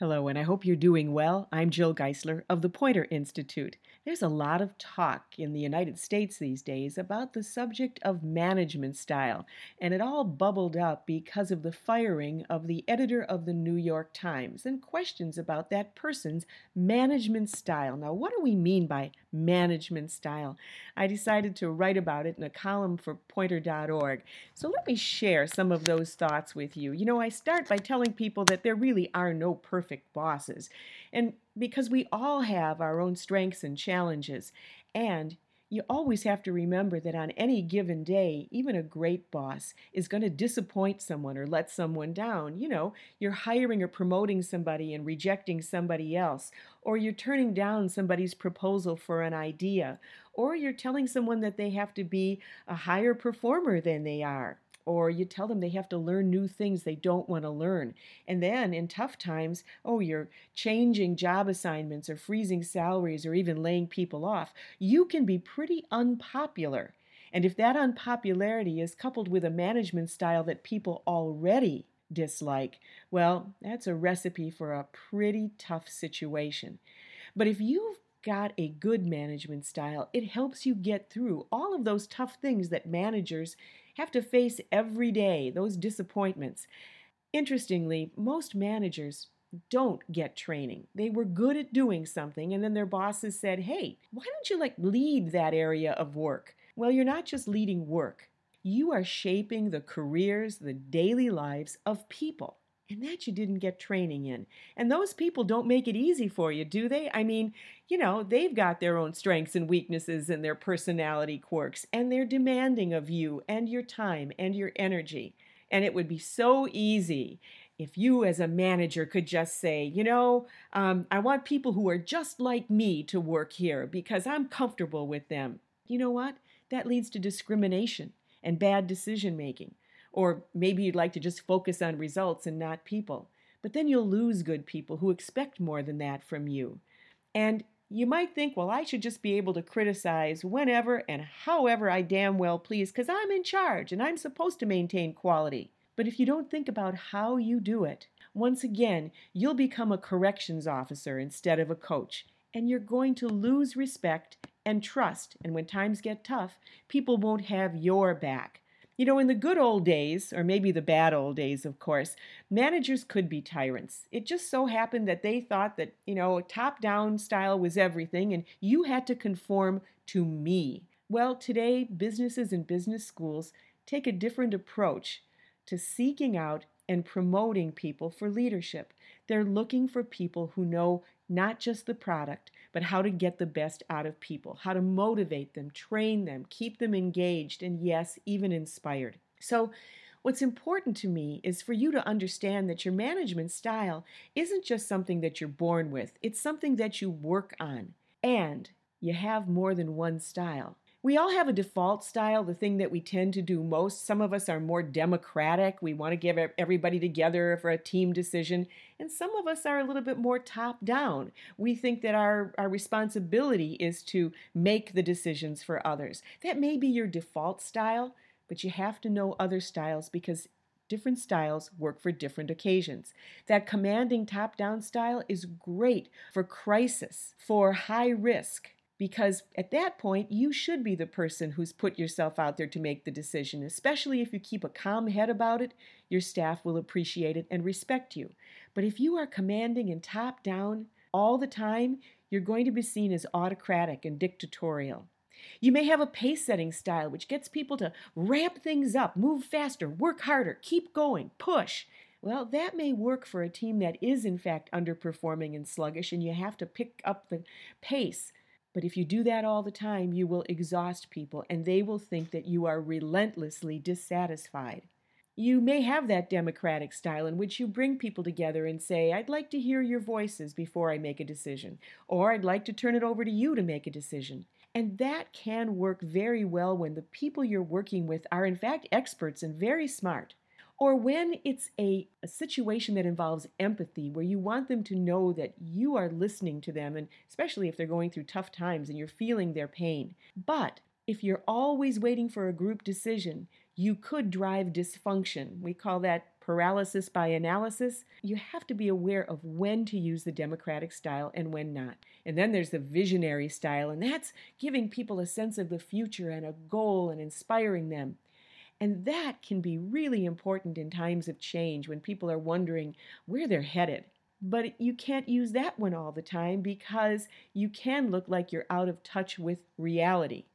Hello, and I hope you're doing well. I'm Jill Geisler of the Poynter Institute. There's a lot of talk in the United States these days about the subject of management style, and it all bubbled up because of the firing of the editor of the New York Times and questions about that person's management style. Now, what do we mean by management style? I decided to write about it in a column for poynter.org. So let me share some of those thoughts with you. You know, I start by telling people that there really are no perfect bosses. And because we all have our own strengths and challenges. And you always have to remember that on any given day, even a great boss is going to disappoint someone or let someone down. You know, you're hiring or promoting somebody and rejecting somebody else, or you're turning down somebody's proposal for an idea, or you're telling someone that they have to be a higher performer than they are or you tell them they have to learn new things they don't want to learn. And then in tough times, oh, you're changing job assignments or freezing salaries or even laying people off. You can be pretty unpopular. And if that unpopularity is coupled with a management style that people already dislike, well, that's a recipe for a pretty tough situation. But if you've got a good management style, it helps you get through all of those tough things that managers have to face every day, those disappointments. Interestingly, most managers don't get training. They were good at doing something, and then their bosses said, Hey, why don't you like lead that area of work? Well, you're not just leading work, you are shaping the careers, the daily lives of people and that you didn't get training in. And those people don't make it easy for you, do they? I mean, you know, they've got their own strengths and weaknesses and their personality quirks, and they're demanding of you and your time and your energy. And it would be so easy if you, as a manager, could just say, you know, um, I want people who are just like me to work here because I'm comfortable with them. You know what? That leads to discrimination and bad decision making. Or maybe you'd like to just focus on results and not people. But then you'll lose good people who expect more than that from you. And you might think, well, I should just be able to criticize whenever and however I damn well please because I'm in charge and I'm supposed to maintain quality. But if you don't think about how you do it, once again, you'll become a corrections officer instead of a coach, and you're going to lose respect and trust. And when times get tough, people won't have your back. You know, in the good old days, or maybe the bad old days, of course, managers could be tyrants. It just so happened that they thought that, you know, top down style was everything and you had to conform to me. Well, today, businesses and business schools take a different approach to seeking out and promoting people for leadership. They're looking for people who know not just the product, but how to get the best out of people, how to motivate them, train them, keep them engaged, and yes, even inspired. So, what's important to me is for you to understand that your management style isn't just something that you're born with, it's something that you work on. And you have more than one style. We all have a default style, the thing that we tend to do most. Some of us are more democratic. We want to give everybody together for a team decision. And some of us are a little bit more top down. We think that our, our responsibility is to make the decisions for others. That may be your default style, but you have to know other styles because different styles work for different occasions. That commanding top down style is great for crisis, for high risk because at that point you should be the person who's put yourself out there to make the decision. Especially if you keep a calm head about it your staff will appreciate it and respect you. But if you are commanding and top down all the time you're going to be seen as autocratic and dictatorial. You may have a pace setting style which gets people to ramp things up move faster work harder keep going push. Well, that may work for a team that is, in fact, underperforming and sluggish, and you have to pick up the pace. But if you do that all the time, you will exhaust people and they will think that you are relentlessly dissatisfied. You may have that democratic style in which you bring people together and say, I'd like to hear your voices before I make a decision, or I'd like to turn it over to you to make a decision. And that can work very well when the people you're working with are, in fact, experts and very smart or when it's a, a, situation that involves empathy, where you want them to know that you are listening to them, and especially if they're going through tough times and you're feeling their pain. But if you're always waiting for a group decision, you could drive dysfunction. We call that paralysis by analysis, you have to be aware of when to use the democratic style and when not. And then there's the visionary style, and that's giving people a sense of the future and a goal and inspiring them. And that can be really important in times of change when people are wondering where they're headed. But you can't use that one all the time because you can look like you're out of touch with reality.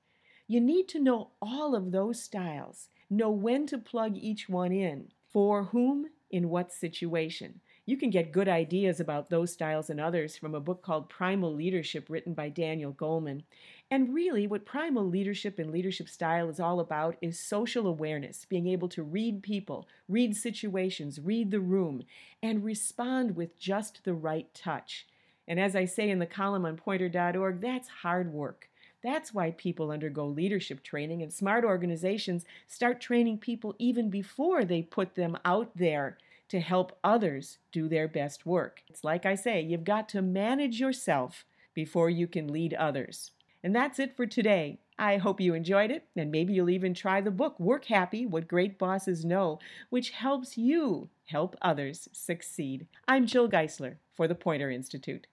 You need to know all of those styles, know when to plug each one in, for whom, in what situation. You can get good ideas about those styles and others from a book called Primal Leadership, written by Daniel Goleman. And really, what primal leadership and leadership style is all about is social awareness, being able to read people, read situations, read the room, and respond with just the right touch. And as I say in the column on poynter.org, that's hard work. That's why people undergo leadership training, and smart organizations start training people even before they put them out there to help others do their best work. It's like I say, you've got to manage yourself before you can lead others. And that's it for today. I hope you enjoyed it, and maybe you'll even try the book, Work Happy What Great Bosses Know, which helps you help others succeed. I'm Jill Geisler for the Poynter Institute.